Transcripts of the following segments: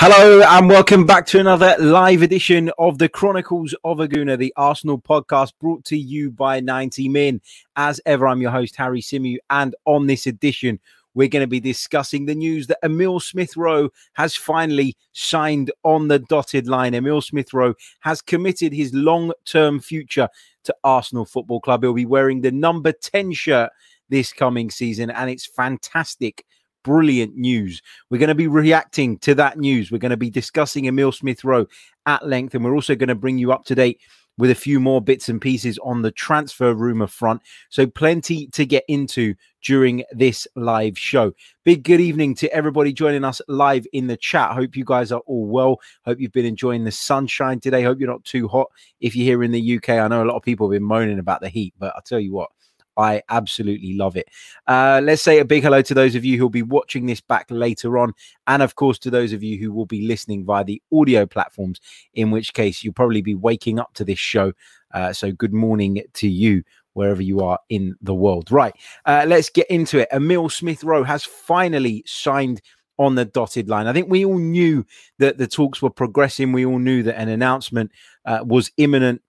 Hello and welcome back to another live edition of the Chronicles of a Gooner, the Arsenal podcast brought to you by 90 Min. As ever, I'm your host, Harry Symeou, and on this edition, we're going to be discussing the news that Emile Smith Rowe has finally signed on the dotted line. Emile Smith Rowe has committed his long term future to Arsenal Football Club. He'll be wearing the number 10 shirt this coming season, and it's fantastic brilliant news. We're going to be reacting to that news. We're going to be discussing Emile Smith Rowe at length, and we're also going to bring you up to date with a few more bits and pieces on the transfer rumor front. So, plenty to get into during this live show. Big good evening to everybody joining us live in the chat. Hope you guys are all well. Hope you've been enjoying the sunshine today. Hope you're not too hot if you're here in the UK. I know a lot of people have been moaning about the heat, but I'll tell you what, I absolutely love it. Uh, let's say a big hello to those of you who'll be watching this back later on. And of course, to those of you who will be listening via the audio platforms, in which case you'll probably be waking up to this show. Uh, so, good morning to you wherever you are in the world. Right, uh, let's get into it. Emile Smith Rowe has finally signed on the dotted line. I think we all knew that the talks were progressing. We all knew that an announcement uh, was imminent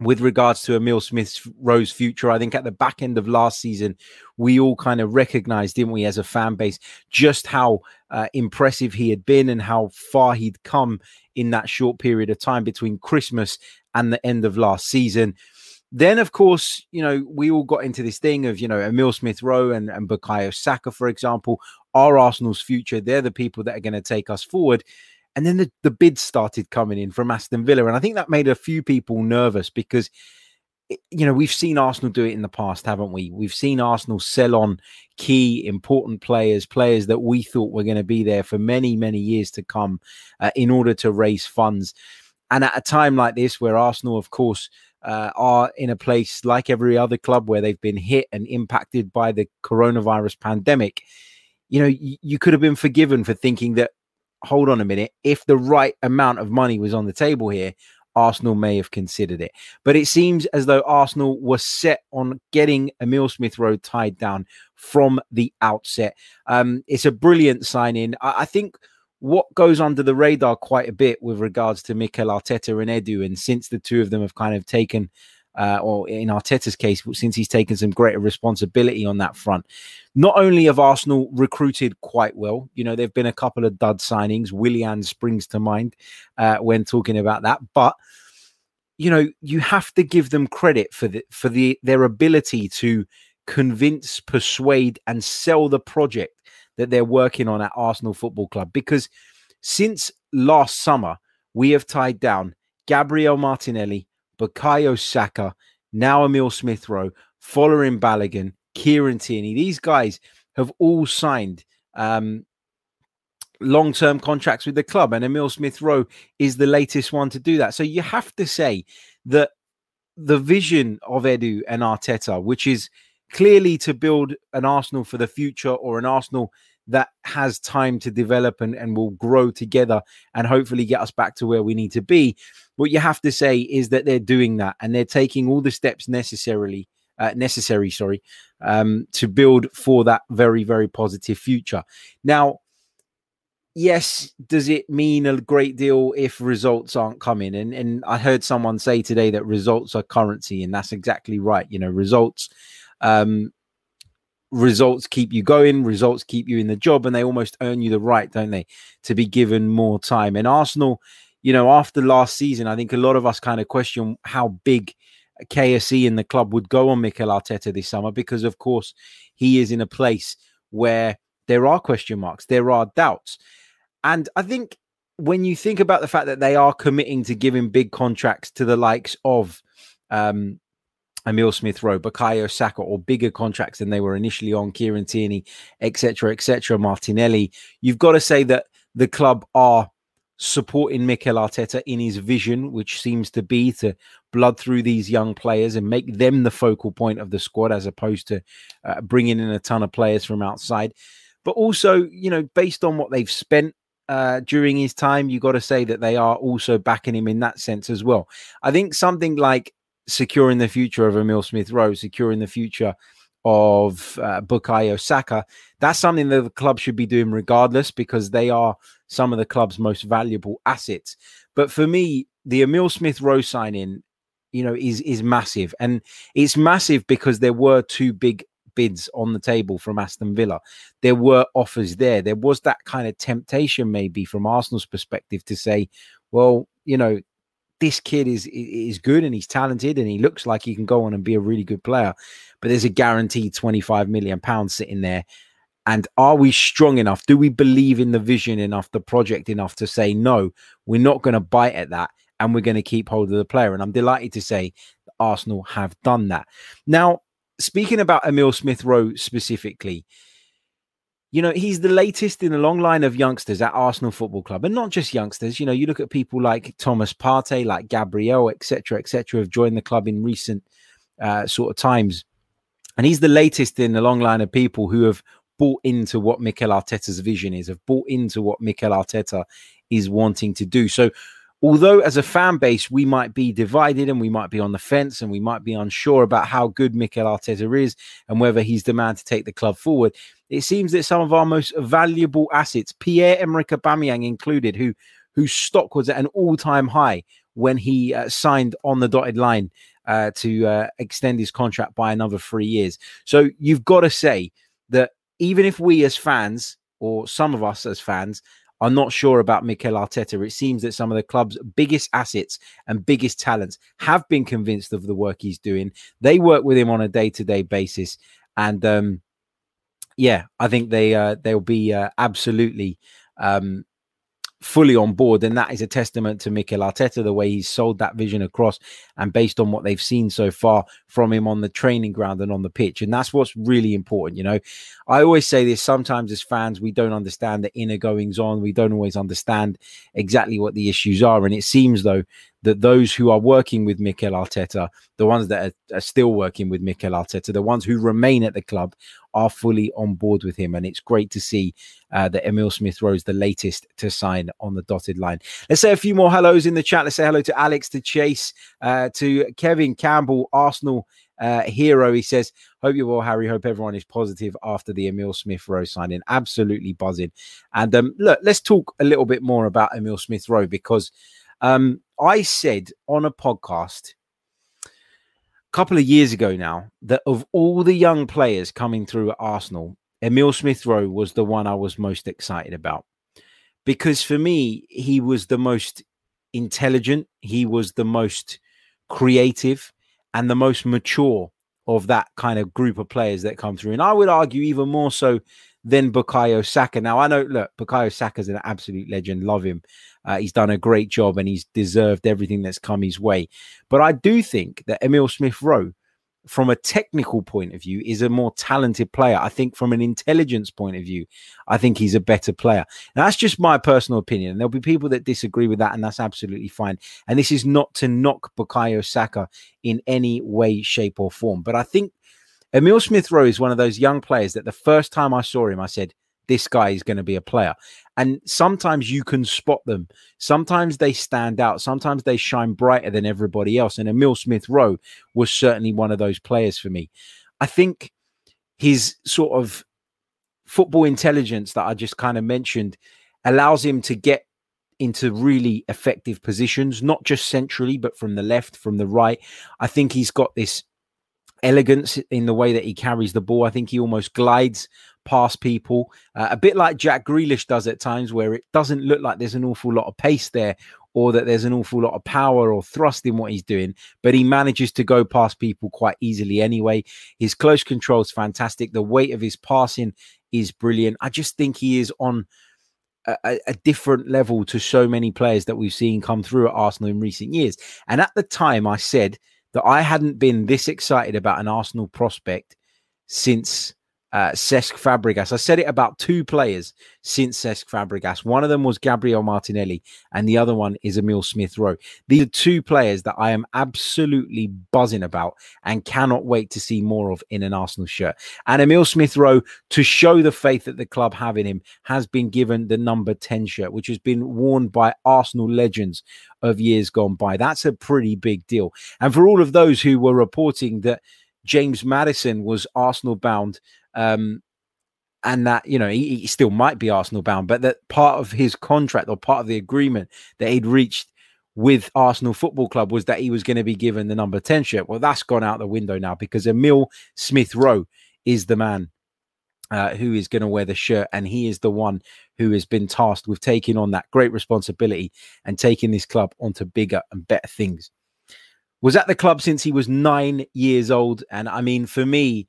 with regards to Emile Smith Rowe's future. I think at the back end of last season, we all kind of recognized, didn't we, as a fan base, just how uh, impressive he had been and how far he'd come in that short period of time between Christmas and the end of last season. Then, of course, you know, we all got into this thing of, you know, Emile Smith Rowe and, and Bukayo Saka, for example, are Arsenal's future. They're the people that are going to take us forward. And then the, the bids started coming in from Aston Villa. And I think that made a few people nervous because, you know, we've seen Arsenal do it in the past, haven't we? We've seen Arsenal sell on key, important players, players that we thought were going to be there for many, many years to come uh, in order to raise funds. And at a time like this, where Arsenal, of course, uh, are in a place like every other club where they've been hit and impacted by the coronavirus pandemic, you know, you, you could have been forgiven for thinking that hold on a minute, if the right amount of money was on the table here, Arsenal may have considered it. But it seems as though Arsenal was set on getting Emile Smith Rowe tied down from the outset. Um, it's a brilliant sign in. I, I, think what goes under the radar quite a bit with regards to Mikel Arteta and Edu, and since the two of them have kind of taken uh, or in Arteta's case, since he's taken some greater responsibility on that front. Not only have Arsenal recruited quite well, you know, there have been a couple of dud signings. Willian springs to mind uh, when talking about that, but you know, you have to give them credit for the for the their ability to convince, persuade, and sell the project that they're working on at Arsenal Football Club. Because since last summer, we have tied down Gabriel Martinelli, Bukayo Saka, now Emile Smith Rowe, following Balogun, Kieran Tierney. These guys have all signed um, long term contracts with the club, and Emile Smith Rowe is the latest one to do that. So you have to say that the vision of Edu and Arteta, which is clearly to build an Arsenal for the future or an Arsenal that has time to develop and, and will grow together and hopefully get us back to where we need to be. What you have to say is that they're doing that and they're taking all the steps necessarily uh, necessary, sorry, um, to build for that very, very positive future. Now, yes, does it mean a great deal if results aren't coming? And and I heard someone say today that results are currency, and that's exactly right. You know, results um, results keep you going, results keep you in the job, and they almost earn you the right, don't they, to be given more time. And Arsenal, you know, after last season, I think a lot of us kind of question how big KSE in the club would go on Mikel Arteta this summer because, of course, he is in a place where there are question marks, there are doubts. And I think when you think about the fact that they are committing to giving big contracts to the likes of um, Emile Smith Rowe, Bukayo Saka, or bigger contracts than they were initially on, Kieran Tierney, etc., etc., Martinelli. You've got to say that the club are supporting Mikel Arteta in his vision, which seems to be to blood through these young players and make them the focal point of the squad as opposed to uh, bringing in a ton of players from outside. But also, you know, based on what they've spent uh, during his time, you got to say that they are also backing him in that sense as well. I think something like securing the future of Emile Smith Rowe, securing the future of uh, Bukayo Saka, that's something that the club should be doing regardless because they are some of the club's most valuable assets. But for me, the Emile Smith Rowe signing, you know, is is massive, and it's massive because there were two big bids on the table from Aston Villa. There were offers there. There was that kind of temptation, maybe from Arsenal's perspective, to say, well, you know, this kid is is good and he's talented and he looks like he can go on and be a really good player, but there's a guaranteed 25 million pounds sitting there. And are we strong enough? Do we believe in the vision enough, the project enough to say, no, we're not going to bite at that and we're going to keep hold of the player? And I'm delighted to say Arsenal have done that. Now, speaking about Emile Smith Rowe specifically, you know, he's the latest in a long line of youngsters at Arsenal Football Club, and not just youngsters. You know, you look at people like Thomas Partey, like Gabriel, etc., etc., have joined the club in recent uh, sort of times, and he's the latest in a long line of people who have bought into what Mikel Arteta's vision is, have bought into what Mikel Arteta is wanting to do. So, although as a fan base we might be divided and we might be on the fence and we might be unsure about how good Mikel Arteta is and whether he's the man to take the club forward, it seems that some of our most valuable assets, Pierre-Emerick Aubameyang included, who whose stock was at an all-time high when he uh, signed on the dotted line uh, to uh, extend his contract by another three years. So you've got to say that even if we as fans, or some of us as fans, are not sure about Mikel Arteta. It seems that some of the club's biggest assets and biggest talents have been convinced of the work he's doing. They work with him on a day to day basis. And um, yeah, I think they uh, they'll be uh, absolutely um, fully on board, and that is a testament to Mikel Arteta, the way he's sold that vision across, and based on what they've seen so far from him on the training ground and on the pitch, and that's what's really important. You know, I always say this: sometimes as fans, we don't understand the inner goings on, we don't always understand exactly what the issues are, and it seems though that those who are working with Mikel Arteta, the ones that are, are, still working with Mikel Arteta, the ones who remain at the club, are fully on board with him. And it's great to see uh, that Emile Smith Rowe is the latest to sign on the dotted line. Let's say a few more hellos in the chat. Let's say hello to Alex, to Chase, uh, to Kevin Campbell, Arsenal uh, hero. He says, Hope you're Harry. Hope everyone is positive after the Emile Smith Rowe signing. Absolutely buzzing. And um, look, let's talk a little bit more about Emile Smith Rowe because um, I said on a podcast a couple of years ago now that of all the young players coming through at Arsenal, Emile Smith Rowe was the one I was most excited about because for me, he was the most intelligent, he was the most creative, and the most mature of that kind of group of players that come through. And I would argue even more so than Bukayo Saka. Now, I know, look, Bukayo Saka's an absolute legend. Love him. Uh, he's done a great job and he's deserved everything that's come his way. But I do think that Emile Smith Rowe, from a technical point of view, is a more talented player. I think from an intelligence point of view, I think he's a better player. And that's just my personal opinion. And there'll be people that disagree with that, and that's absolutely fine. And this is not to knock Bukayo Saka in any way, shape, or form. But I think Emile Smith Rowe is one of those young players that the first time I saw him, I said, this guy is going to be a player. And sometimes you can spot them. Sometimes they stand out. Sometimes they shine brighter than everybody else. And Emile Smith Rowe was certainly one of those players for me. I think his sort of football intelligence that I just kind of mentioned allows him to get into really effective positions, not just centrally, but from the left, from the right. I think he's got this elegance in the way that he carries the ball. I think he almost glides past people, uh, a bit like Jack Grealish does at times, where it doesn't look like there's an awful lot of pace there or that there's an awful lot of power or thrust in what he's doing, but he manages to go past people quite easily anyway. His close control is fantastic. The weight of his passing is brilliant. I just think he is on. A, a, different level to so many players that we've seen come through at Arsenal in recent years. And at the time, I said that I hadn't been this excited about an Arsenal prospect since uh, Cesc Fabregas. I said it about two players since Cesc Fabregas. One of them was Gabriel Martinelli, and the other one is Emile Smith Rowe. These are two players that I am absolutely buzzing about and cannot wait to see more of in an Arsenal shirt. And Emile Smith Rowe, to show the faith that the club have in him, has been given the number 10 shirt, which has been worn by Arsenal legends of years gone by. That's a pretty big deal. And for all of those who were reporting that James Maddison was Arsenal bound um, and that you know he, he, still might be Arsenal bound, but that part of his contract or part of the agreement that he'd reached with Arsenal Football Club was that he was going to be given the number ten shirt. Well, that's gone out the window now because Emile Smith Rowe is the man uh, who is going to wear the shirt, and he is the one who has been tasked with taking on that great responsibility and taking this club onto bigger and better things. Was at the club since he was nine years old, and I mean, for me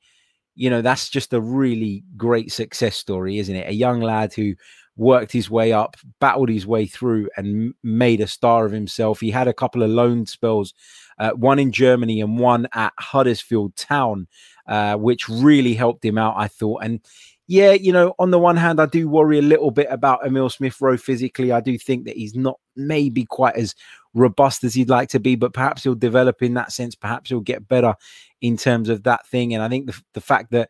you know, that's just a really great success story, isn't it? A young lad who worked his way up, battled his way through, and made a star of himself. He had a couple of loan spells, uh, one in Germany and one at Huddersfield Town, uh, which really helped him out, I thought. And yeah, you know, on the one hand, I do worry a little bit about Emile Smith Rowe physically. I do think that he's not maybe quite as robust as he'd like to be, but perhaps he'll develop in that sense. Perhaps he'll get better in terms of that thing. And I think the, the fact that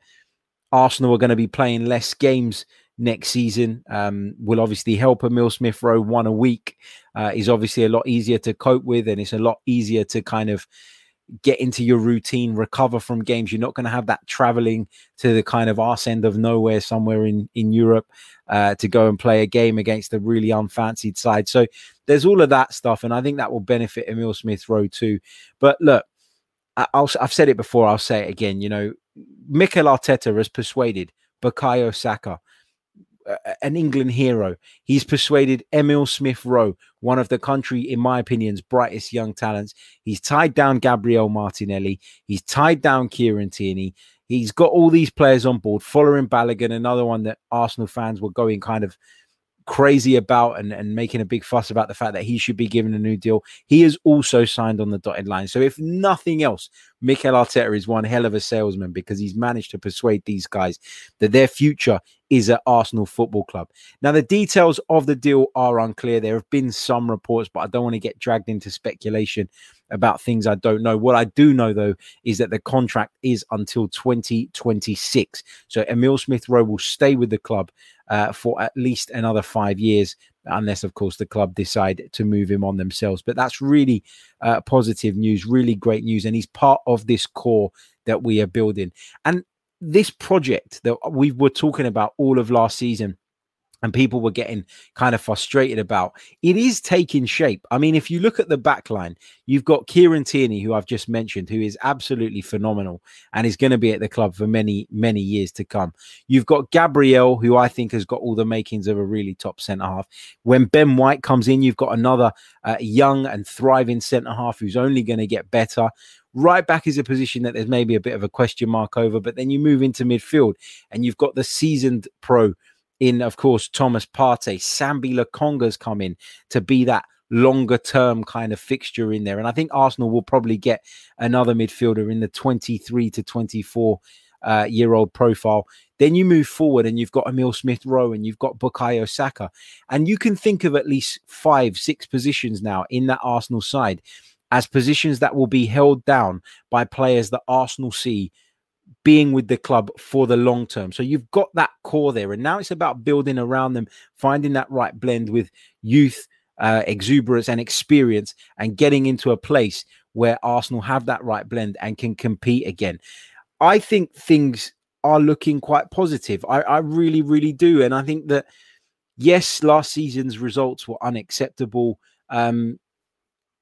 Arsenal are going to be playing less games next season um, will obviously help Emile Smith Rowe one a week. Uh, is obviously a lot easier to cope with, and it's a lot easier to kind of get into your routine, recover from games. You're not going to have that traveling to the kind of arse end of nowhere somewhere in in Europe uh, to go and play a game against a really unfancied side. So there's all of that stuff, and I think that will benefit Emile Smith Rowe too. But look, I'll, I've said it before. I'll say it again. You know, Mikel Arteta has persuaded Bukayo Saka, an England hero. He's persuaded Emile Smith Rowe, one of the country, in my opinion's brightest young talents. He's tied down Gabriel Martinelli. He's tied down Kieran Tierney. He's got all these players on board. Folarin Balogun, another one that Arsenal fans were going kind of crazy about and, and making a big fuss about the fact that he should be given a new deal. He is also signed on the dotted line. So, if nothing else, Mikel Arteta is one hell of a salesman because he's managed to persuade these guys that their future is at Arsenal Football Club. Now, the details of the deal are unclear. There have been some reports, but I don't want to get dragged into speculation about things I don't know. What I do know, though, is that the contract is until 2026. So Emile Smith Rowe will stay with the club uh, for at least another five years, unless, of course, the club decide to move him on themselves. But that's really uh, positive news, really great news. And he's part of this core that we are building. And this project that we were talking about all of last season and people were getting kind of frustrated about. It is taking shape. I mean, if you look at the back line, you've got Kieran Tierney, who I've just mentioned, who is absolutely phenomenal and is going to be at the club for many, many years to come. You've got Gabriel, who I think has got all the makings of a really top centre half. When Ben White comes in, you've got another uh, young and thriving centre half who's only going to get better. Right back is a position that there's maybe a bit of a question mark over, but then you move into midfield and you've got the seasoned pro in, of course, Thomas Partey. Sambi Lokonga's come in to be that longer term kind of fixture in there. And I think Arsenal will probably get another midfielder in the 23 to 24 uh, year old profile. Then you move forward and you've got Emil Smith Rowe and you've got Bukayo Saka. And you can think of at least five, six positions now in that Arsenal side as positions that will be held down by players that Arsenal see being with the club for the long term. So you've got that core there, and now it's about building around them, finding that right blend with youth, uh, exuberance, and experience, and getting into a place where Arsenal have that right blend and can compete again. I think things are looking quite positive. I, I really, really do, and I think that yes, last season's results were unacceptable. Um,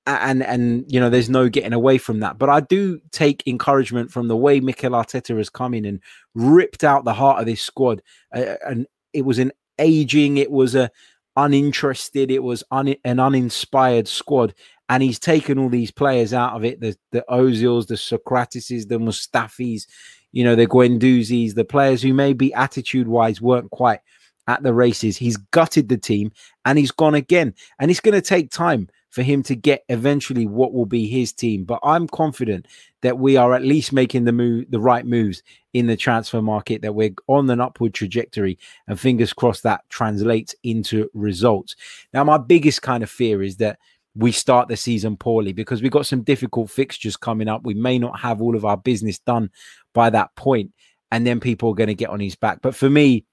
and and you know there's no getting away from that. But i do take encouragement from the way mikel arteta has come in and ripped out the heart of this squad. Uh, and it was an aging it was a uninterested it was un, an uninspired squad. And he's taken all these players out of it the the ozils the sokratises the mustafis you know the guendouzis the players who maybe attitude wise weren't quite at the races. He's gutted the team and he's gone again. And it's going to take time for him to get eventually what will be his team. But I'm confident that we are at least making the move, the right moves in the transfer market, that we're on an upward trajectory, and fingers crossed that translates into results. Now, my biggest kind of fear is that we start the season poorly because we've got some difficult fixtures coming up. We may not have all of our business done by that point, and then people are going to get on his back. But for me,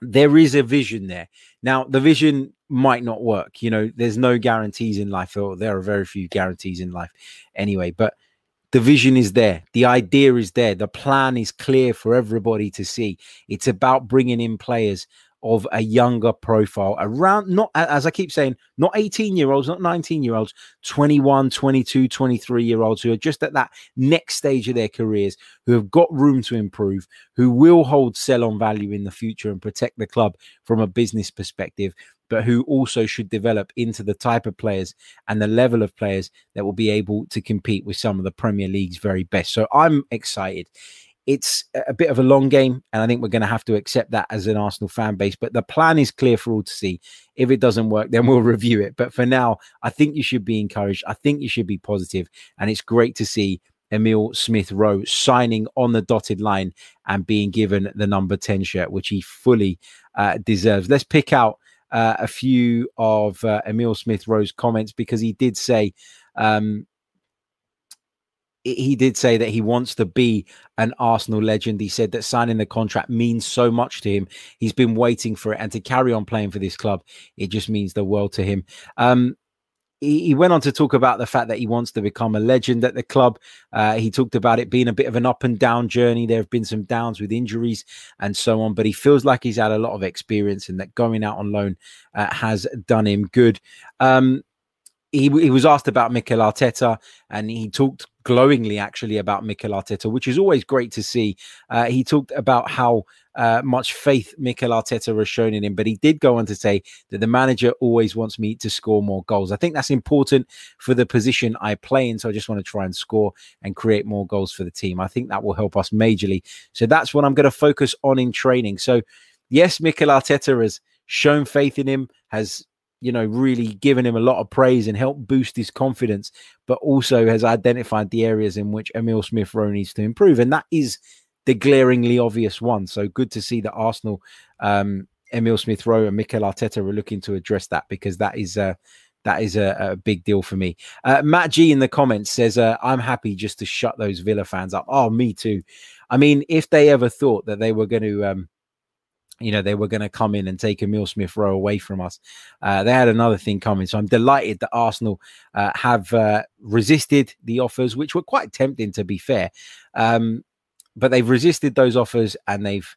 there is a vision there. Now, the vision might not work. You know, there's no guarantees in life, or there are very few guarantees in life anyway. But the vision is there, the idea is there, the plan is clear for everybody to see. It's about bringing in players of a younger profile around not as i keep saying not 18 year olds not 19 year olds 21 22 23 year olds who are just at that next stage of their careers who have got room to improve who will hold sell on value in the future and protect the club from a business perspective but who also should develop into the type of players and the level of players that will be able to compete with some of the Premier League's very best. So I'm excited it's a bit of a long game, and I think we're going to have to accept that as an Arsenal fan base. But the plan is clear for all to see. If it doesn't work, then we'll review it. But for now, I think you should be encouraged. I think you should be positive, and it's great to see Emile Smith Rowe signing on the dotted line and being given the number 10 shirt, which he fully uh, deserves. Let's pick out uh, a few of uh, Emile Smith Rowe's comments because he did say, um, he did say that he wants to be an Arsenal legend. He said that signing the contract means so much to him. He's been waiting for it, and to carry on playing for this club, it just means the world to him. Um, he, went on to talk about the fact that he wants to become a legend at the club. Uh, he talked about it being a bit of an up and down journey. There have been some downs with injuries and so on, but he feels like he's had a lot of experience and that going out on loan uh, has done him good. Um, he, he was asked about Mikel Arteta and he talked glowingly actually about Mikel Arteta, which is always great to see. Uh, he talked about how uh, much faith Mikel Arteta has shown in him, but he did go on to say that the manager always wants me to score more goals. I think that's important for the position I play in. So I just want to try and score and create more goals for the team. I think that will help us majorly. So that's what I'm going to focus on in training. So, yes, Mikel Arteta has shown faith in him, has you know, really given him a lot of praise and helped boost his confidence, but also has identified the areas in which Emile Smith Rowe needs to improve. And that is the glaringly obvious one. So good to see that Arsenal, um, Emile Smith Rowe and Mikel Arteta are looking to address that because that is uh, that is a, a, big deal for me. Uh, Matt G in the comments says, uh, I'm happy just to shut those Villa fans up. Oh, me too. I mean, if they ever thought that they were going to um, you know, they were going to come in and take Emile Smith Rowe away from us. Uh, they had another thing coming. So I'm delighted that Arsenal uh, have uh, resisted the offers, which were quite tempting, to be fair. Um, but they've resisted those offers and they've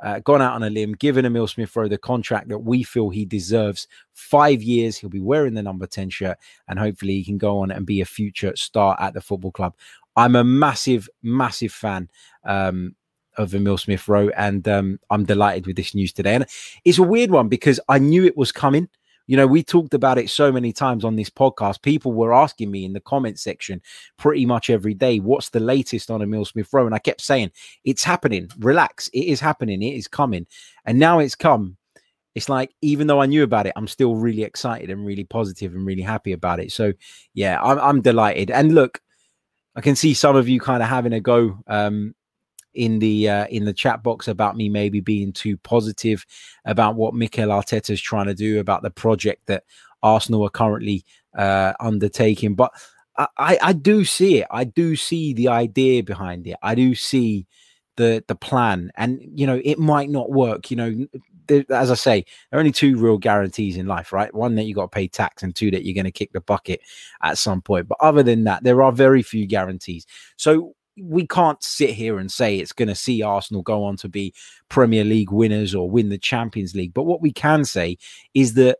uh, gone out on a limb, given Emile Smith Rowe the contract that we feel he deserves. Five years, he'll be wearing the number 10 shirt, and hopefully he can go on and be a future star at the football club. I'm a massive, massive fan um, of Emile Smith Rowe, and um, I'm delighted with this news today. And it's a weird one because I knew it was coming. You know, we talked about it so many times on this podcast. People were asking me in the comment section pretty much every day, what's the latest on Emile Smith Rowe? And I kept saying, it's happening. Relax. It is happening. It is coming. And now it's come. It's like, even though I knew about it, I'm still really excited and really positive and really happy about it. So, yeah, I'm, I'm delighted. And look, I can see some of you kind of having a go um, in the uh, in the chat box about me maybe being too positive about what Mikel Arteta is trying to do about the project that Arsenal are currently uh, undertaking. But I, I do see it. I do see the idea behind it. I do see the the plan, and you know it might not work. You know, there, as I say, there are only two real guarantees in life, right? One that you got to pay tax, and two that you're going to kick the bucket at some point. But other than that, there are very few guarantees. So we can't sit here and say it's going to see Arsenal go on to be Premier League winners or win the Champions League. But what we can say is that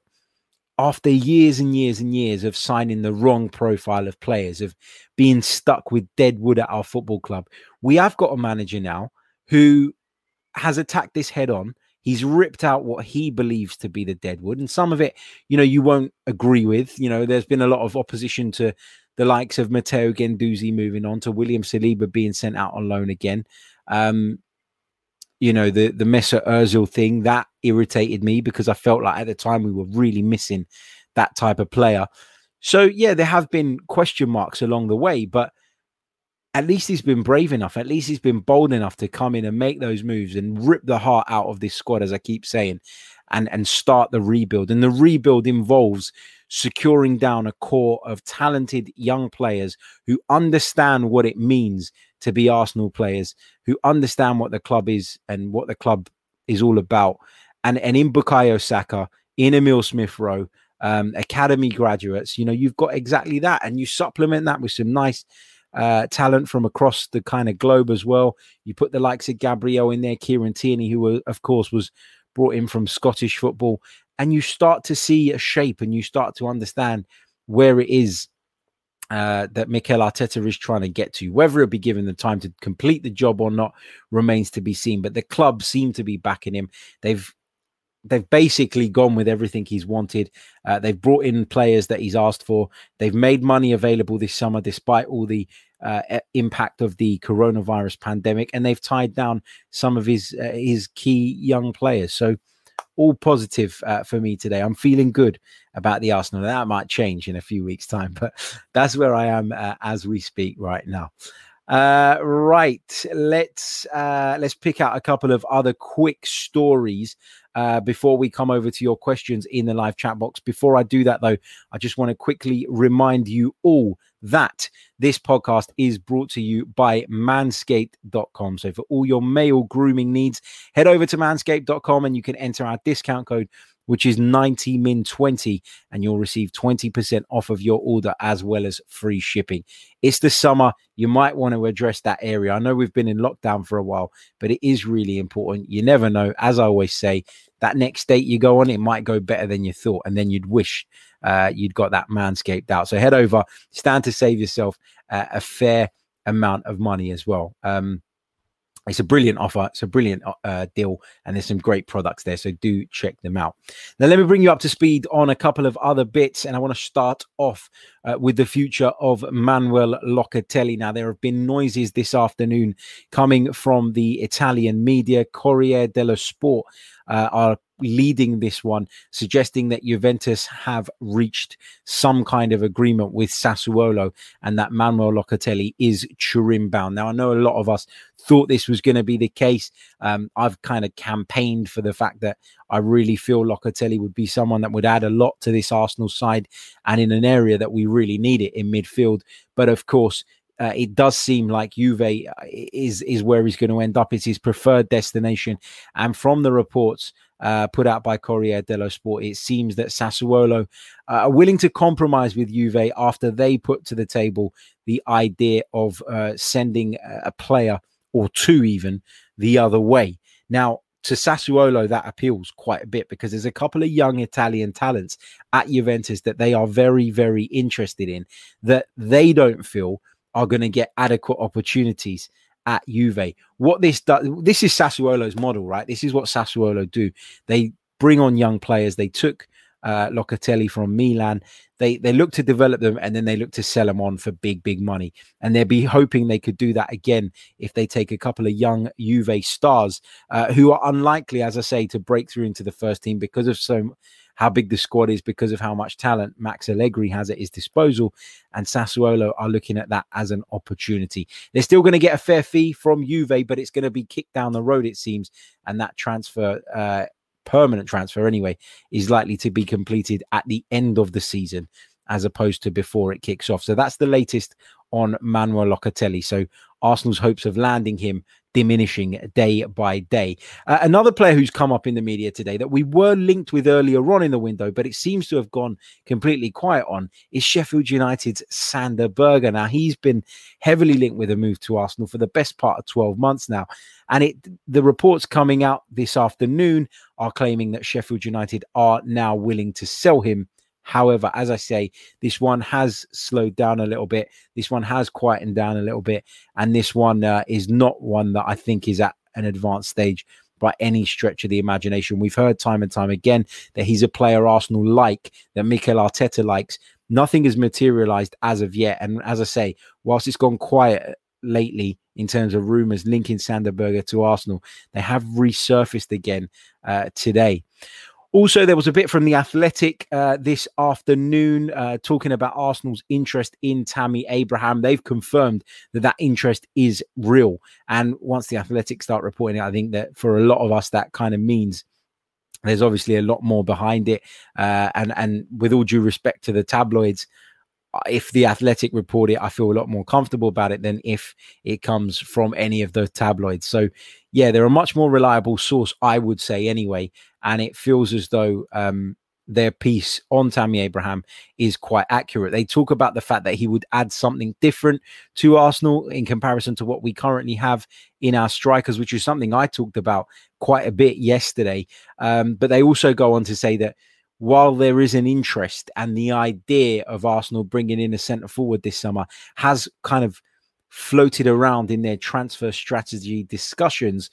after years and years and years of signing the wrong profile of players, of being stuck with dead wood at our football club, we have got a manager now who has attacked this head on. He's ripped out what he believes to be the dead wood. And some of it, you know, you won't agree with. You know, there's been a lot of opposition to the likes of Matteo Guendouzi moving on to William Saliba being sent out on loan again. Um, you know, the the Mesut Ozil thing that irritated me because I felt like at the time we were really missing that type of player. So yeah, there have been question marks along the way, but at least he's been brave enough. At least he's been bold enough to come in and make those moves and rip the heart out of this squad, as I keep saying, and and start the rebuild. And the rebuild involves securing down a core of talented young players who understand what it means to be Arsenal players, who understand what the club is and what the club is all about. And and in Bukayo Saka, in Emile Smith Rowe, um, academy graduates, you know, you've got exactly that, and you supplement that with some nice uh, talent from across the kind of globe as well. You put the likes of Gabriel in there, Kieran Tierney, who, of course, was brought in from Scottish football, and you start to see a shape and you start to understand where it is uh, that Mikel Arteta is trying to get to. Whether he'll be given the time to complete the job or not remains to be seen. But the club seem to be backing him. They've they've basically gone with everything he's wanted. Uh, they've brought in players that he's asked for. They've made money available this summer despite all the uh, impact of the coronavirus pandemic, and they've tied down some of his uh, his key young players. So all positive uh, for me today. I'm feeling good about the Arsenal. That might change in a few weeks' time, but that's where I am uh, as we speak right now. Uh, right, let's uh, let's pick out a couple of other quick stories uh, before we come over to your questions in the live chat box. Before I do that, though, I just want to quickly remind you all that this podcast is brought to you by manscaped.com. So, for all your male grooming needs, head over to manscaped.com and you can enter our discount code which is 90 min 20 and you'll receive 20% off of your order as well as free shipping. It's the summer. You might want to address that area. I know we've been in lockdown for a while but it is really important. You never know. As i always say that next date you go on it might go better than you thought and then you'd wish uh, you'd got that manscaped out. So head over stand to save yourself uh, a fair amount of money as well. Um, it's a brilliant offer. It's a brilliant uh, uh, deal, and there's some great products there. So do check them out. Now, let me bring you up to speed on a couple of other bits, and I want to start off uh, with the future of Manuel Locatelli. Now, there have been noises this afternoon coming from the Italian media, Corriere dello Sport. Uh, are leading this one, suggesting that Juventus have reached some kind of agreement with Sassuolo and that Manuel Locatelli is Turin bound. Now, I know a lot of us thought this was going to be the case. Um, I've kind of campaigned for the fact that I really feel Locatelli would be someone that would add a lot to this Arsenal side and in an area that we really need it in midfield. But of course, uh, it does seem like Juve uh, is is where he's going to end up. It's his preferred destination, and from the reports, uh, put out by Corriere dello Sport, it seems that Sassuolo uh, are willing to compromise with Juve after they put to the table the idea of uh, sending a player or two even the other way. Now, to Sassuolo, that appeals quite a bit because there's a couple of young Italian talents at Juventus that they are very, very interested in that they don't feel are going to get adequate opportunities at Juve. What this does, this is Sassuolo's model, right? This is what Sassuolo do. They bring on young players. They took uh, Locatelli from Milan. They they look to develop them and then they look to sell them on for big big money. And they'll be hoping they could do that again if they take a couple of young Juve stars uh, who are unlikely, as I say, to break through into the first team because of so how big the squad is because of how much talent Max Allegri has at his disposal. And Sassuolo are looking at that as an opportunity. They're still going to get a fair fee from Juve, but it's going to be kicked down the road, it seems. And that transfer, uh, permanent transfer anyway, is likely to be completed at the end of the season as opposed to before it kicks off. So that's the latest on Manuel Locatelli. So Arsenal's hopes of landing him diminishing day by day. Uh, another player who's come up in the media today that we were linked with earlier on in the window, but it seems to have gone completely quiet on, is Sheffield United's Sander Berge. Now, he's been heavily linked with a move to Arsenal for the best part of 12 months now. And it the reports coming out this afternoon are claiming that Sheffield United are now willing to sell him However, as I say, this one has slowed down a little bit. This one has quietened down a little bit. And this one uh, is not one that I think is at an advanced stage by any stretch of the imagination. We've heard time and time again that he's a player Arsenal like, that Mikel Arteta likes. Nothing has materialized as of yet. And as I say, whilst it's gone quiet lately in terms of rumors linking Sander Berge to Arsenal, they have resurfaced again uh, today. Also, there was a bit from the Athletic uh, this afternoon uh, talking about Arsenal's interest in Tammy Abraham. They've confirmed that that interest is real. And once the Athletic start reporting it, I think that for a lot of us, that kind of means there's obviously a lot more behind it. Uh, and and with all due respect to the tabloids, if the athletic report it i feel a lot more comfortable about it than if it comes from any of the tabloids so yeah they're a much more reliable source i would say anyway and it feels as though um, their piece on Tammy Abraham is quite accurate. They talk about the fact that he would add something different to Arsenal in comparison to what we currently have in our strikers, which is something I talked about quite a bit yesterday. Um, but they also go on to say that while there is an interest and the idea of Arsenal bringing in a centre forward this summer has kind of floated around in their transfer strategy discussions,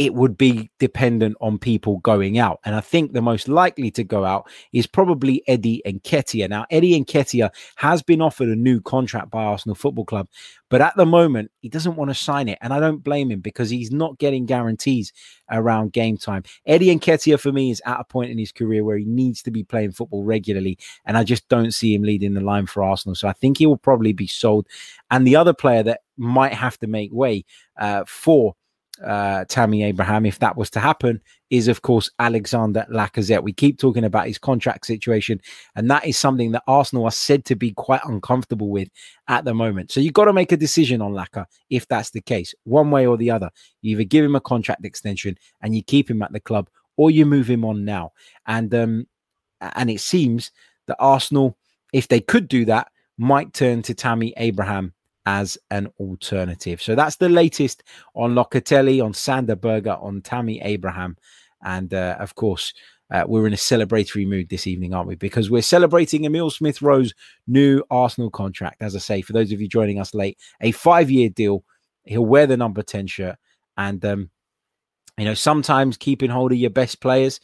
it would be dependent on people going out. And I think the most likely to go out is probably Eddie Nketiah. Now, Eddie Nketiah has been offered a new contract by Arsenal Football Club, but at the moment, he doesn't want to sign it. And I don't blame him because he's not getting guarantees around game time. Eddie Nketiah, for me, is at a point in his career where he needs to be playing football regularly. And I just don't see him leading the line for Arsenal. So I think he will probably be sold. And the other player that might have to make way uh, for uh, Tammy Abraham, if that was to happen, is of course Alexander Lacazette. We keep talking about his contract situation, and that is something that Arsenal are said to be quite uncomfortable with at the moment. So you've got to make a decision on Laka if that's the case, one way or the other. You either give him a contract extension and you keep him at the club, or you move him on now. And um, and it seems that Arsenal, if they could do that, might turn to Tammy Abraham as an alternative. So that's the latest on Locatelli, on Sander Berge, on Tammy Abraham. And uh, of course, uh, we're in a celebratory mood this evening, aren't we? Because we're celebrating Emile Smith Rowe's new Arsenal contract. As I say, for those of you joining us late, a five year deal. He'll wear the number 10 shirt. And, um, you know, sometimes keeping hold of your best players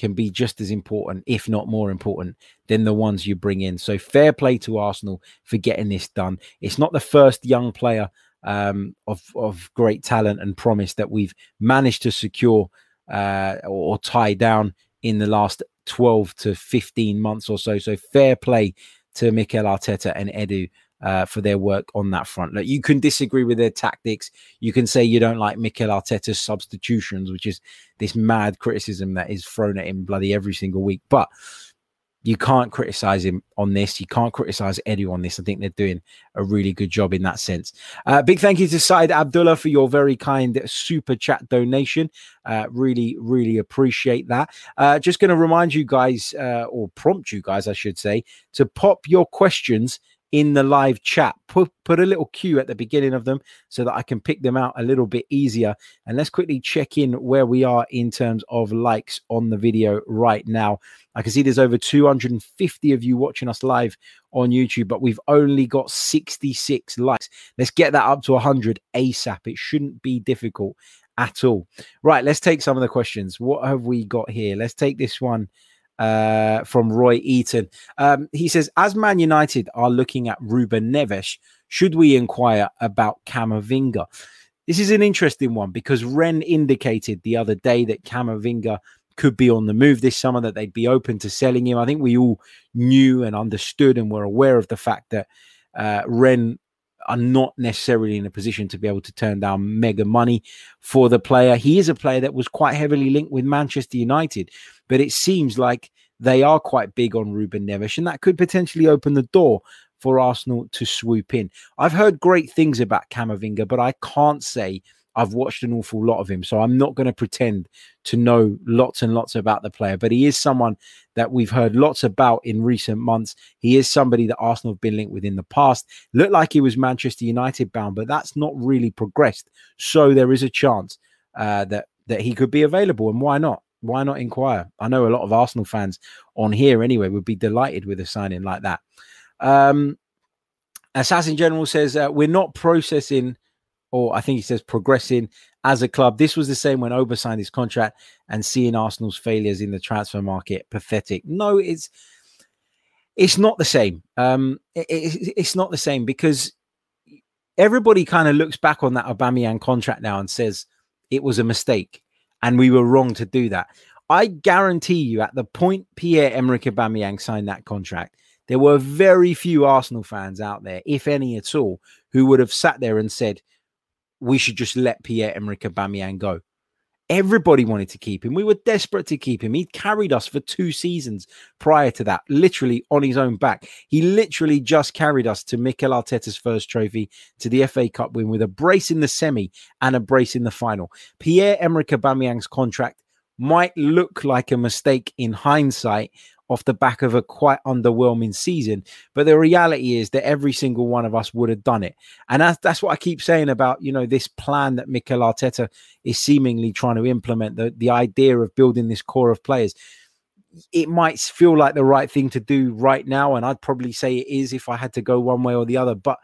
can be just as important, if not more important, than the ones you bring in. So fair play to Arsenal for getting this done. It's not the first young player um, of of great talent and promise that we've managed to secure uh, or, or tie down in the last 12 to 15 months or so. So fair play to Mikel Arteta and Edu uh, for their work on that front. Like you can disagree with their tactics. You can say you don't like Mikel Arteta's substitutions, which is this mad criticism that is thrown at him bloody every single week. But you can't criticize him on this. You can't criticize Edu on this. I think they're doing a really good job in that sense. Uh, big thank you to Said Abdullah for your very kind super chat donation. Uh, really, really appreciate that. Uh, just going to remind you guys, uh, or prompt you guys, I should say, to pop your questions in the live chat. Put put a little cue at the beginning of them so that I can pick them out a little bit easier. And let's quickly check in where we are in terms of likes on the video right now. I can see there's over 250 of you watching us live on YouTube, but we've only got 66 likes. Let's get that up to 100 ASAP. It shouldn't be difficult at all. Right, let's take some of the questions. What have we got here? Let's take this one uh, from Roy Eaton. Um, he says, as Man United are looking at Ruben Neves, should we inquire about Camavinga? This is an interesting one because Rennes indicated the other day that Camavinga could be on the move this summer, that they'd be open to selling him. I think we all knew and understood and were aware of the fact that uh, Rennes are not necessarily in a position to be able to turn down mega money for the player. He is a player that was quite heavily linked with Manchester United, but it seems like they are quite big on Ruben Neves, and that could potentially open the door for Arsenal to swoop in. I've heard great things about Camavinga, but I can't say I've watched an awful lot of him, so I'm not going to pretend to know lots and lots about the player. But he is someone that we've heard lots about in recent months. He is somebody that Arsenal have been linked with in the past. Looked like he was Manchester United bound, but that's not really progressed. So there is a chance uh, that that he could be available, and why not? Why not inquire? I know a lot of Arsenal fans on here anyway would be delighted with a signing like that. Um, Assassin General says uh, we're not processing or I think he says progressing as a club. This was the same when Oba signed his contract and seeing Arsenal's failures in the transfer market pathetic. No, it's it's not the same. Um, it, it, it's not the same because everybody kind of looks back on that Aubameyang contract now and says it was a mistake and we were wrong to do that. I guarantee you, at the point Pierre Emerick Aubameyang signed that contract, there were very few Arsenal fans out there, if any at all, who would have sat there and said, "We should just let Pierre Emerick Aubameyang go." Everybody wanted to keep him. We were desperate to keep him. He carried us for two seasons prior to that, literally on his own back. He literally just carried us to Mikel Arteta's first trophy, to the FA Cup win with a brace in the semi and a brace in the final. Pierre Emerick Aubameyang's contract might look like a mistake in hindsight off the back of a quite underwhelming season. But the reality is that every single one of us would have done it. And that's, that's what I keep saying about, you know, this plan that Mikel Arteta is seemingly trying to implement, the, the idea of building this core of players. It might feel like the right thing to do right now. And I'd probably say it is if I had to go one way or the other. But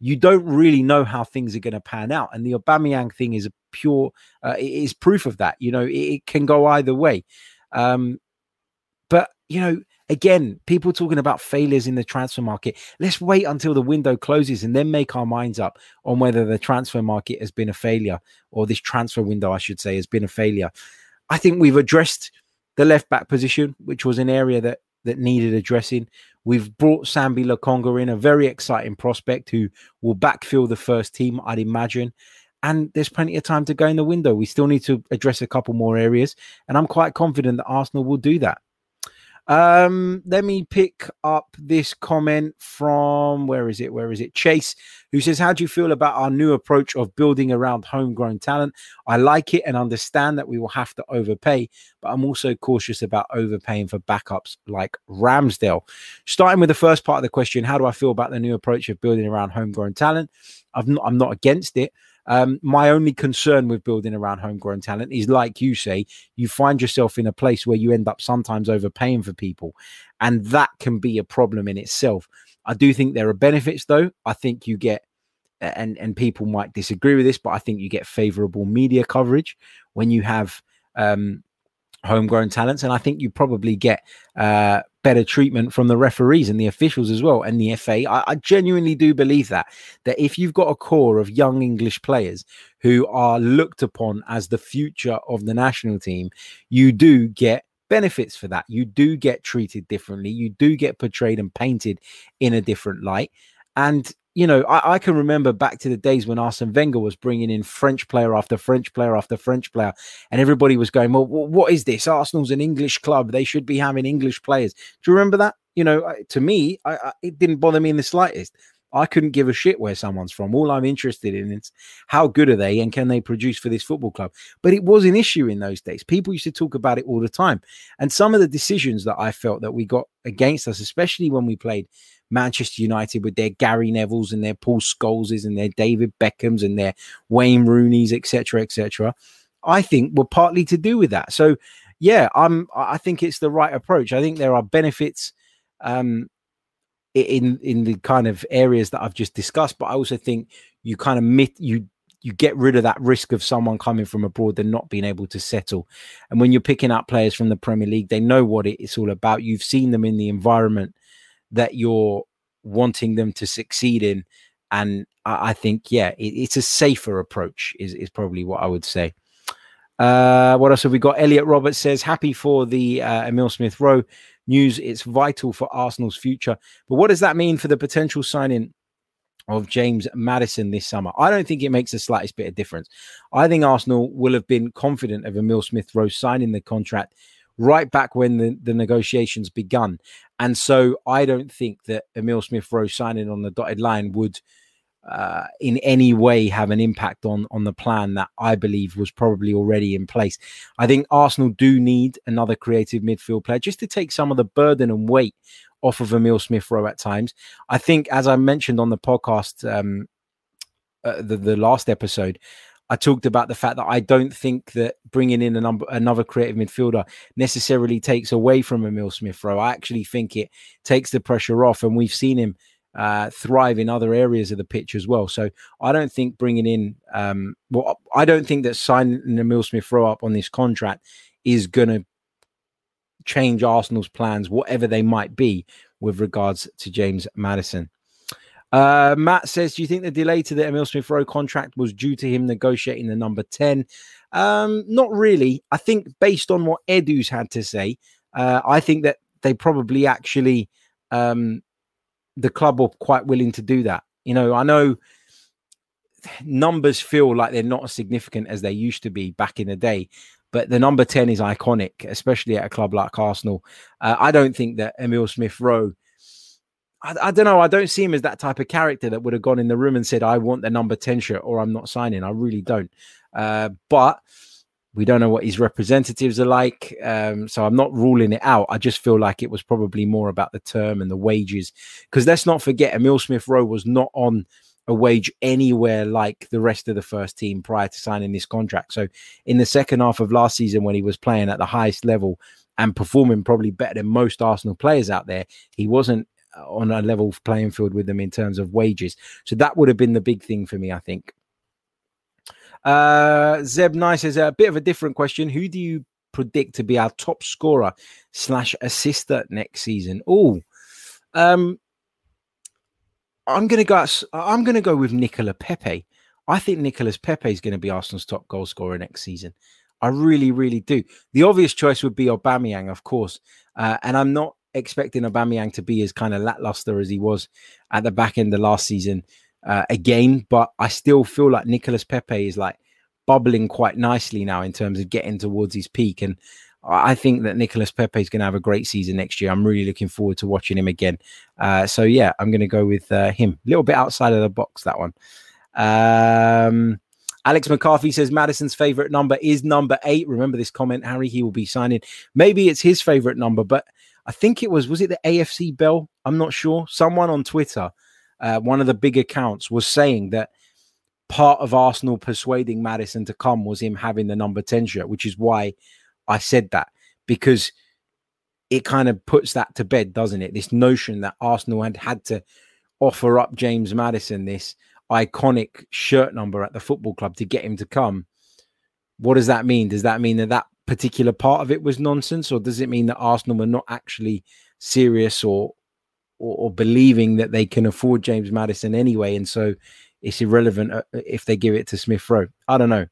you don't really know how things are going to pan out. And the Aubameyang thing is a pure, uh, is proof of that. You know, it, it can go either way. Um, you know, again, people talking about failures in the transfer market. Let's wait until the window closes and then make our minds up on whether the transfer market has been a failure or this transfer window, I should say, has been a failure. I think we've addressed the left back position, which was an area that that needed addressing. We've brought Sambi Lokonga in, a very exciting prospect who will backfill the first team, I'd imagine. And there's plenty of time to go in the window. We still need to address a couple more areas. And I'm quite confident that Arsenal will do that. Um, let me pick up this comment from where is it? Where is it? Chase, who says, How do you feel about our new approach of building around homegrown talent? I like it and understand that we will have to overpay, but I'm also cautious about overpaying for backups like Ramsdale. Starting with the first part of the question, how do I feel about the new approach of building around homegrown talent? I've not, I'm not against it. Um, my only concern with building around homegrown talent is, like you say, you find yourself in a place where you end up sometimes overpaying for people, and that can be a problem in itself. I do think there are benefits, though. I think you get, and and people might disagree with this, but I think you get favourable media coverage when you have um, homegrown talents, and I think you probably get uh, better treatment from the referees and the officials as well, and the FA. I, I, genuinely do believe that that if you've got a core of young English players who are looked upon as the future of the national team, you do get benefits for that. You do get treated differently. You do get portrayed and painted in a different light, and you know, I, I, can remember back to the days when Arsene Wenger was bringing in French player after French player after French player, and everybody was going, "Well, what is this? Arsenal's an English club; they should be having English players." Do you remember that? You know, to me, I, I, it didn't bother me in the slightest. I couldn't give a shit where someone's from. All I'm interested in is how good are they and can they produce for this football club. But it was an issue in those days. People used to talk about it all the time, and some of the decisions that I felt that we got against us, especially when we played Manchester United with their Gary Nevilles and their Paul Scholeses and their David Beckhams and their Wayne Rooney's, etc., etc. I think were partly to do with that. So, yeah, I'm. I think it's the right approach. I think there are benefits um, in in the kind of areas that I've just discussed, but I also think you kind of you you get rid of that risk of someone coming from abroad and not being able to settle. And when you're picking up players from the Premier League, they know what it's all about. You've seen them in the environment that you're wanting them to succeed in. And I, I think, yeah, it, it's a safer approach, is, is probably what I would say. Uh, what else have we got? Elliot Roberts says, happy for the uh, Emile Smith Rowe news. It's vital for Arsenal's future. But what does that mean for the potential signing of James Maddison this summer? I don't think it makes the slightest bit of difference. I think Arsenal will have been confident of Emile Smith Rowe signing the contract right back when the, the negotiations begun. And so I don't think that Emile Smith Rowe signing on the dotted line would uh, in any way have an impact on on the plan that I believe was probably already in place. I think Arsenal do need another creative midfield player just to take some of the burden and weight off of Emile Smith Rowe at times. I think, as I mentioned on the podcast, um, uh, the the last episode, I talked about the fact that I don't think that bringing in a number, another creative midfielder necessarily takes away from Emile Smith Rowe. I actually think it takes the pressure off, and we've seen him uh, thrive in other areas of the pitch as well. So I don't think bringing in, um, well, I don't think that signing Emile Smith Rowe up on this contract is going to change Arsenal's plans, whatever they might be, with regards to James Maddison. Uh, Matt says, Do you think the delay to the Emile Smith Rowe contract was due to him negotiating the number 10? Um, not really. I think based on what Edu's had to say, uh, I think that they probably actually um, the club were quite willing to do that. You know, I know numbers feel like they're not as significant as they used to be back in the day, but the number 10 is iconic, especially at a club like Arsenal. Uh, I don't think that Emile Smith Rowe, I, I, don't know, I don't see him as that type of character that would have gone in the room and said, I want the number 10 shirt or I'm not signing. I really don't. Uh, but we don't know what his representatives are like. Um, so I'm not ruling it out. I just feel like it was probably more about the term and the wages. Because let's not forget, Emile Smith Rowe was not on a wage anywhere like the rest of the first team prior to signing this contract. So in the second half of last season, when he was playing at the highest level and performing probably better than most Arsenal players out there, he wasn't on a level playing field with them in terms of wages. So that would have been the big thing for me, I think. Uh, Zeb Nice is a bit of a different question. Who do you predict to be our top scorer slash assister next season? Oh, um, I'm gonna go. I'm gonna go with Nicolas Pepe. I think Nicolas Pepe is going to be Arsenal's top goal scorer next season. I really, really do. The obvious choice would be Aubameyang, of course, uh, and I'm not expecting Aubameyang to be as kind of lackluster as he was at the back end of last season uh, again. But I still feel like Nicolas Pepe is like bubbling quite nicely now in terms of getting towards his peak, and I think that Nicolas Pepe is going to have a great season next year. I'm really looking forward to watching him again. Uh, so yeah, I'm going to go with uh, him. A little bit outside of the box that one. Um, Alex McCarthy says Maddison's favorite number is number eight. Remember this comment, Harry? He will be signing. Maybe it's his favorite number, but I think it was was it the AFC Bell? I'm not sure. Someone on Twitter, uh, one of the big accounts, was saying that part of Arsenal persuading Maddison to come was him having the number 10 shirt, which is why I said that because it kind of puts that to bed, doesn't it? This notion that Arsenal had had to offer up James Maddison this iconic shirt number at the football club to get him to come. What does that mean? Does that mean that that particular part of it was nonsense, or does it mean that Arsenal were not actually serious or or, or believing that they can afford James Maddison anyway, and so it's irrelevant uh, if they give it to Smith Rowe? I don't know.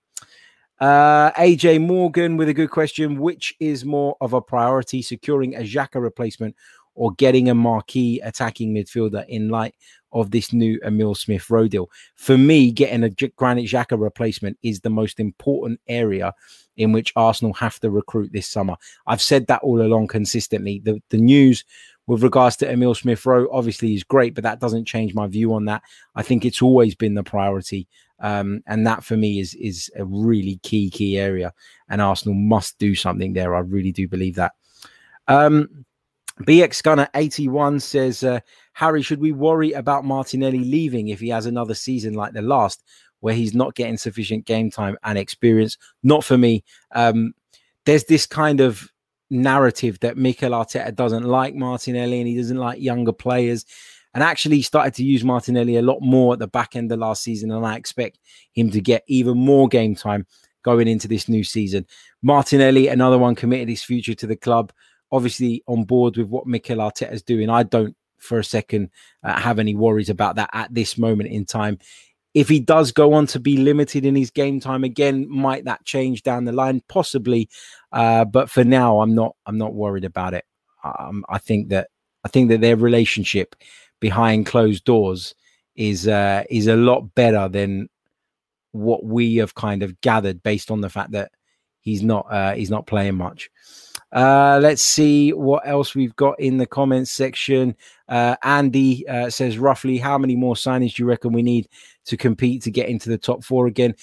Uh, AJ Morgan with a good question. Which is more of a priority, securing a Xhaka replacement or getting a marquee attacking midfielder in light of this new Emile Smith Rowe deal? For me, getting a Granit Xhaka replacement is the most important area in which Arsenal have to recruit this summer. I've said that all along consistently. The, the news with regards to Emile Smith Rowe obviously is great, but that doesn't change my view on that. I think it's always been the priority. Um, and that for me is is a really key key area, and Arsenal must do something there. I really do believe that. Um, BX Gunner 81 says, uh, Harry, should we worry about Martinelli leaving if he has another season like the last, where he's not getting sufficient game time and experience? Not for me. Um, there's this kind of narrative that Mikel Arteta doesn't like Martinelli and he doesn't like younger players and actually started to use Martinelli a lot more at the back end of last season. And I expect him to get even more game time going into this new season. Martinelli, another one, committed his future to the club. Obviously, on board with what Mikel Arteta is doing. I don't, for a second, uh, have any worries about that at this moment in time. If he does go on to be limited in his game time again, might that change down the line? Possibly, uh, but for now, I'm not. I'm not worried about it. Um, I think that I think that their relationship behind closed doors is uh, is a lot better than what we have kind of gathered based on the fact that he's not uh, he's not playing much. Uh, let's see what else we've got in the comments section. Uh, Andy uh, says roughly how many more signings do you reckon we need to compete to get into the top four again?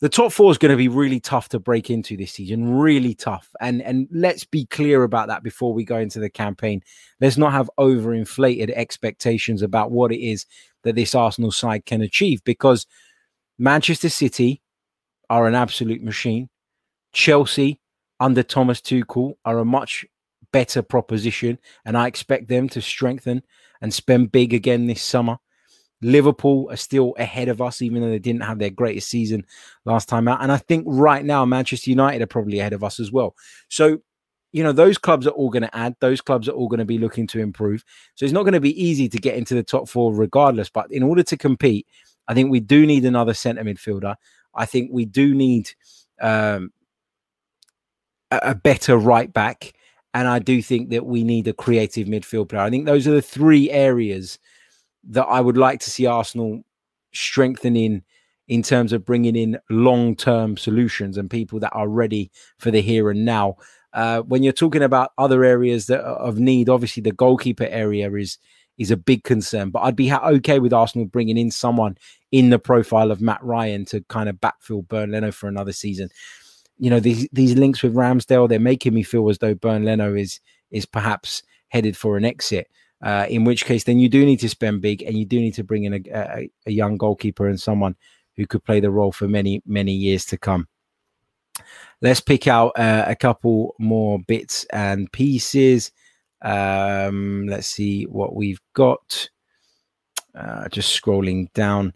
the top four is going to be really tough to break into this season, really tough. And and let's be clear about that before we go into the campaign. Let's not have overinflated expectations about what it is that this Arsenal side can achieve because Manchester City are an absolute machine. Chelsea under Thomas Tuchel are a much better proposition, and I expect them to strengthen and spend big again this summer. Liverpool are still ahead of us, even though they didn't have their greatest season last time out. And I think right now, Manchester United are probably ahead of us as well. So, you know, those clubs are all going to add, those clubs are all going to be looking to improve. So it's not going to be easy to get into the top four regardless. But in order to compete, I think we do need another centre midfielder. I think we do need um, a, better right back, and I do think that we need a creative midfield player. I think those are the three areas that I would like to see Arsenal strengthening in terms of bringing in long term solutions and people that are ready for the here and now. Uh, when you're talking about other areas that are of need, obviously the goalkeeper area is is a big concern. But I'd be ha- okay with Arsenal bringing in someone in the profile of Matt Ryan to kind of backfill Bernd Leno for another season. You know these these links with Ramsdale, they're making me feel as though Bernd Leno is is perhaps headed for an exit. Uh, in which case, then you do need to spend big, and you do need to bring in a, a, a young goalkeeper and someone who could play the role for many, many years to come. Let's pick out uh, a couple more bits and pieces. Um, let's see what we've got. Uh, just scrolling down.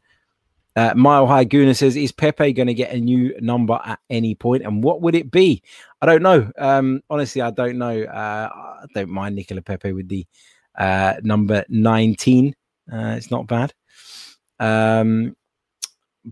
Uh, Mile High Gooner says, "Is Pepe going to get a new number at any point, and what would it be?" I don't know. Um, honestly, I don't know. Uh, I don't mind Nicolas Pepe with the uh, number nineteen. Uh, it's not bad. Um,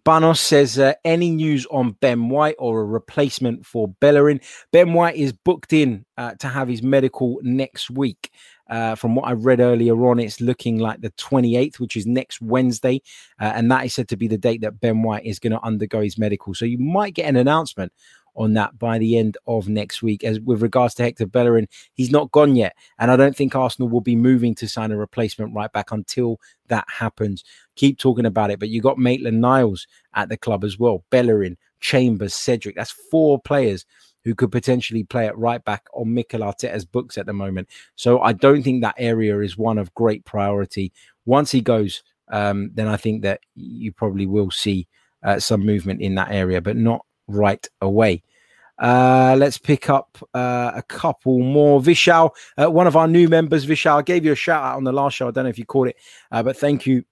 Banos says, uh, any news on Ben White or a replacement for Bellerin? Ben White is booked in uh, to have his medical next week. Uh, from what I read earlier on, it's looking like the 28th, which is next Wednesday. Uh, and that is said to be the date that Ben White is going to undergo his medical. So you might get an announcement on that by the end of next week. As with regards to Hector Bellerin, he's not gone yet, and I don't think Arsenal will be moving to sign a replacement right back until that happens. Keep talking about it, but you got Maitland Niles at the club as well, Bellerin, Chambers, Cedric. That's four players who could potentially play at right back on Mikel Arteta's books at the moment. So I don't think that area is one of great priority. Once he goes, um, then I think that you probably will see uh, some movement in that area, but not right away. Uh, let's pick up uh, a couple more. Vishal, uh, one of our new members, Vishal, I gave you a shout out on the last show. I don't know if you caught it, uh, but thank you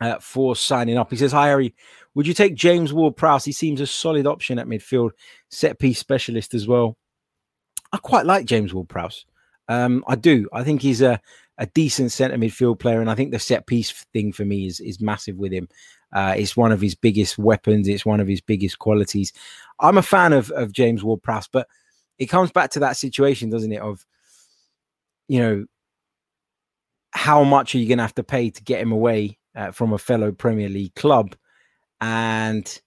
uh, for signing up. He says, Hi, Harry. Would you take James Ward Prowse? He seems a solid option at midfield, set piece specialist as well. I quite like James Ward Prowse. Um, I do. I think he's a, a decent centre midfield player, and I think the set piece thing for me is is massive with him. Uh, it's one of his biggest weapons. It's one of his biggest qualities. I'm a fan of, of James Ward Prowse, but it comes back to that situation, doesn't it? Of, you know, how much are you going to have to pay to get him away uh, from a fellow Premier League club? And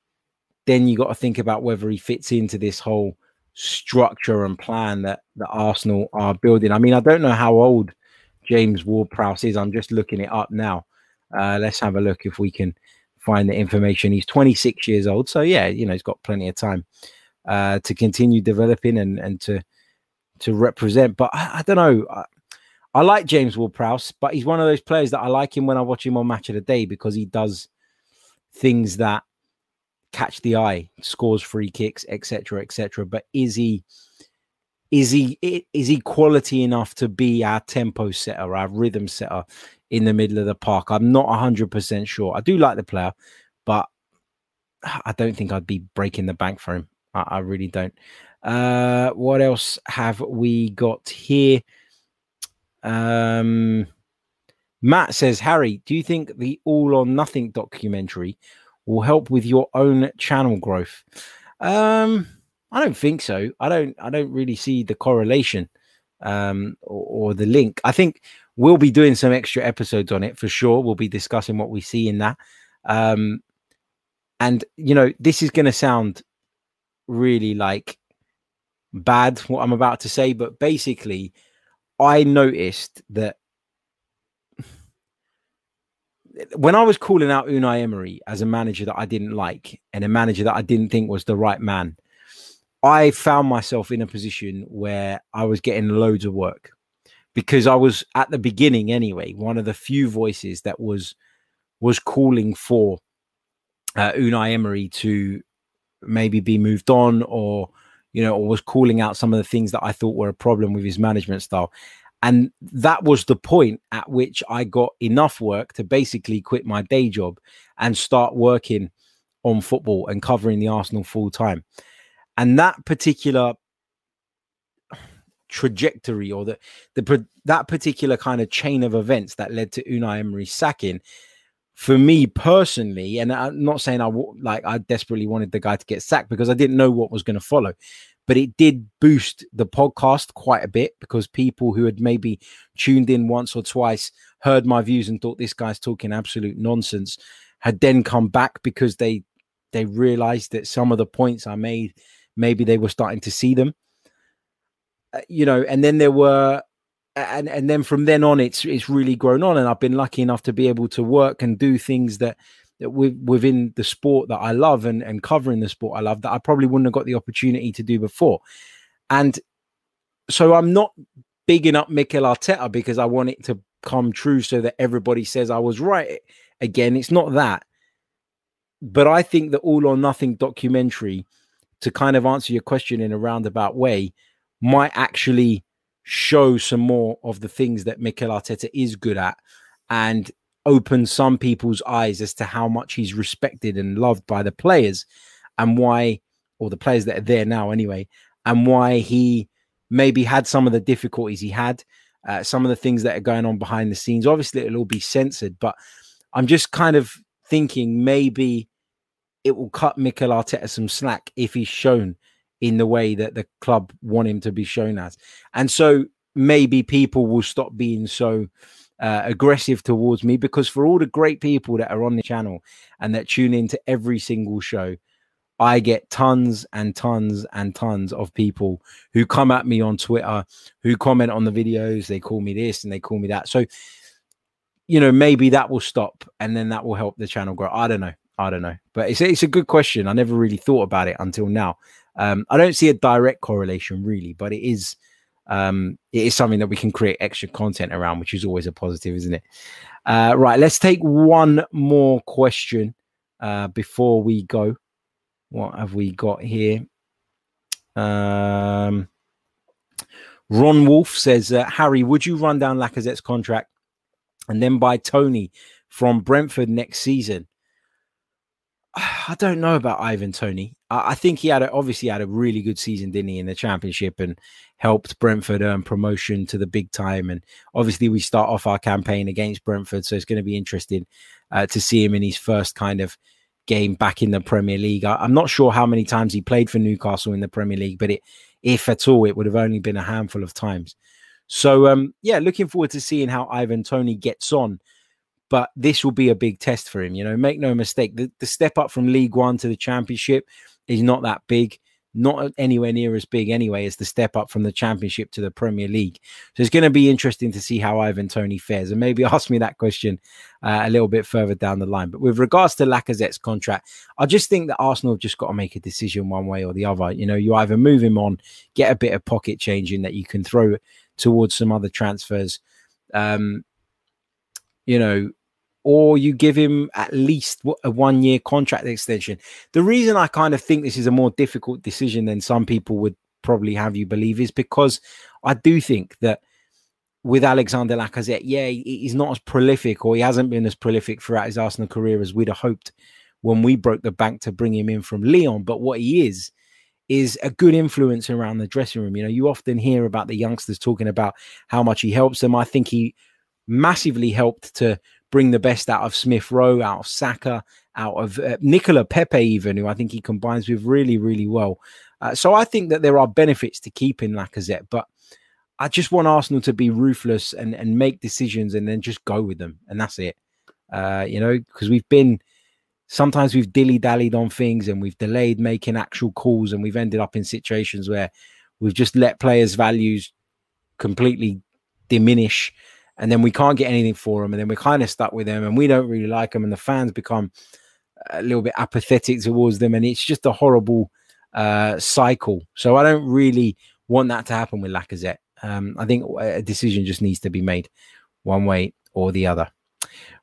then you got to think about whether he fits into this whole structure and plan that, that Arsenal are building. I mean, I don't know how old James Ward Prowse is. I'm just looking it up now. Uh, let's have a look if we can find the information. He's 26 years old, so yeah, you know he's got plenty of time uh, to continue developing and and to to represent. But I, I don't know. I, I, like James Ward-Prowse, but he's one of those players that I like him when I watch him on Match of the Day because he does things that catch the eye, scores free kicks, etc., etc. But is he? Is he is he quality enough to be our tempo setter, our rhythm setter? in the middle of the park. I'm not 100% sure. I do like the player, but I don't think I'd be breaking the bank for him. I, I really don't. Uh, what else have we got here? Um, Matt says, Harry, do you think the All or Nothing documentary will help with your own channel growth? Um, I don't think so. I don't. I don't really see the correlation um, or, or the link. I think We'll be doing some extra episodes on it for sure. We'll be discussing what we see in that. Um, and you know, this is going to sound really like bad what I'm about to say, but basically, I noticed that when I was calling out Unai Emery as a manager that I didn't like and a manager that I didn't think was the right man, I found myself in a position where I was getting loads of work because I was at the beginning anyway, one of the few voices that was was calling for uh, Unai Emery to maybe be moved on, or you know, or was calling out some of the things that I thought were a problem with his management style. And that was the point at which I got enough work to basically quit my day job and start working on football and covering the Arsenal full time. And that particular trajectory or the the that particular kind of chain of events that led to Unai Emery's sacking for me personally, and I'm not saying I like I desperately wanted the guy to get sacked because I didn't know what was going to follow, but it did boost the podcast quite a bit because people who had maybe tuned in once or twice heard my views and thought this guy's talking absolute nonsense had then come back because they they realized that some of the points I made maybe they were starting to see them. Uh, you know, and then there were and and then from then on it's it's really grown on and I've been lucky enough to be able to work and do things that that within the sport that I love and and covering the sport I love that I probably wouldn't have got the opportunity to do before. And so I'm not bigging up Mikel Arteta because I want it to come true so that everybody says I was right. Again, it's not that. But I think the all or nothing documentary to kind of answer your question in a roundabout way might actually show some more of the things that Mikel Arteta is good at and open some people's eyes as to how much he's respected and loved by the players and why, or the players that are there now anyway, and why he maybe had some of the difficulties he had, uh, some of the things that are going on behind the scenes. Obviously, it'll all be censored, but I'm just kind of thinking maybe it will cut Mikel Arteta some slack if he's shown in the way that the club want him to be shown as. And so maybe people will stop being so uh, aggressive towards me because for all the great people that are on the channel and that tune into every single show, I get tons and tons and tons of people who come at me on Twitter, who comment on the videos. They call me this and they call me that. So, you know, maybe that will stop and then that will help the channel grow. I don't know. I don't know. But it's, it's a good question. I never really thought about it until now. Um, I don't see a direct correlation really, but it is um, it is something that we can create extra content around, which is always a positive, isn't it? Uh, right, let's take one more question uh, before we go. What have we got here? Um, Ron Wolf says, uh, Harry, would you run down Lacazette's contract and then buy Toney from Brentford next season? I don't know about Ivan Toney. I, think he had a, obviously had a really good season, didn't he, in the championship and helped Brentford earn promotion to the big time. And obviously, we start off our campaign against Brentford, so it's going to be interesting uh, to see him in his first kind of game back in the Premier League. I, am not sure how many times he played for Newcastle in the Premier League, but it, if at all, it would have only been a handful of times. So, um, yeah, looking forward to seeing how Ivan Toney gets on but this will be a big test for him. You know, make no mistake, the, the step up from League One to the Championship is not that big, not anywhere near as big anyway as the step up from the Championship to the Premier League. So it's going to be interesting to see how Ivan Toney fares, and maybe ask me that question uh, a little bit further down the line. But with regards to Lacazette's contract, I just think that Arsenal have just got to make a decision one way or the other. You know, you either move him on, get a bit of pocket change in that you can throw towards some other transfers. Um, you know, or you give him at least a one year contract extension. The reason I kind of think this is a more difficult decision than some people would probably have you believe is because I do think that with Alexander Lacazette, yeah, he's not as prolific or he hasn't been as prolific throughout his Arsenal career as we'd have hoped when we broke the bank to bring him in from Lyon. But what he is, is a good influence around the dressing room. You know, you often hear about the youngsters talking about how much he helps them. I think he massively helped to bring the best out of Smith Rowe, out of Saka, out of uh, Nicolas Pepe, even who I think he combines with really, really well. Uh, so I think that there are benefits to keeping Lacazette, but I just want Arsenal to be ruthless and and make decisions and then just go with them, and that's it. Uh, you know, because we've been sometimes we've dilly dallied on things and we've delayed making actual calls, and we've ended up in situations where we've just let players' values completely diminish and then we can't get anything for them, and then we're kind of stuck with them, and we don't really like them, and the fans become a little bit apathetic towards them, and it's just a horrible uh, cycle. So I don't really want that to happen with Lacazette. Um, I think a decision just needs to be made one way or the other.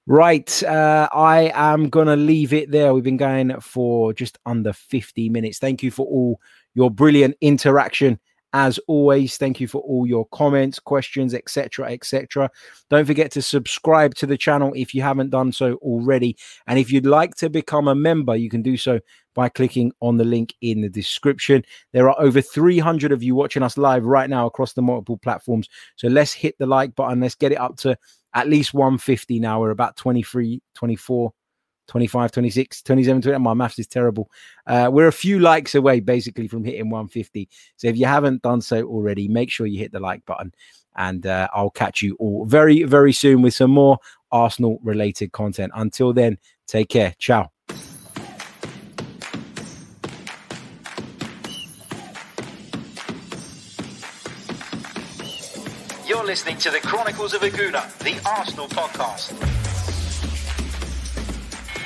Right, uh, I am gonna leave it there. We've been going for just under 50 minutes. Thank you for all your brilliant interaction as always, thank you for all your comments, questions, etc., etc. Don't forget to subscribe to the channel if you haven't done so already. And if you'd like to become a member, you can do so by clicking on the link in the description. There are over 300 of you watching us live right now across the multiple platforms. So let's hit the like button. Let's get it up to at least 150 now. We're about 23, 24, 25, 26, 27, 20. My maths is terrible. Uh, we're a few likes away basically from hitting 150. So if you haven't done so already, make sure you hit the like button. And uh, I'll catch you all very, very soon with some more Arsenal related content. Until then, take care. Ciao. You're listening to the Chronicles of a Gooner, the Arsenal podcast.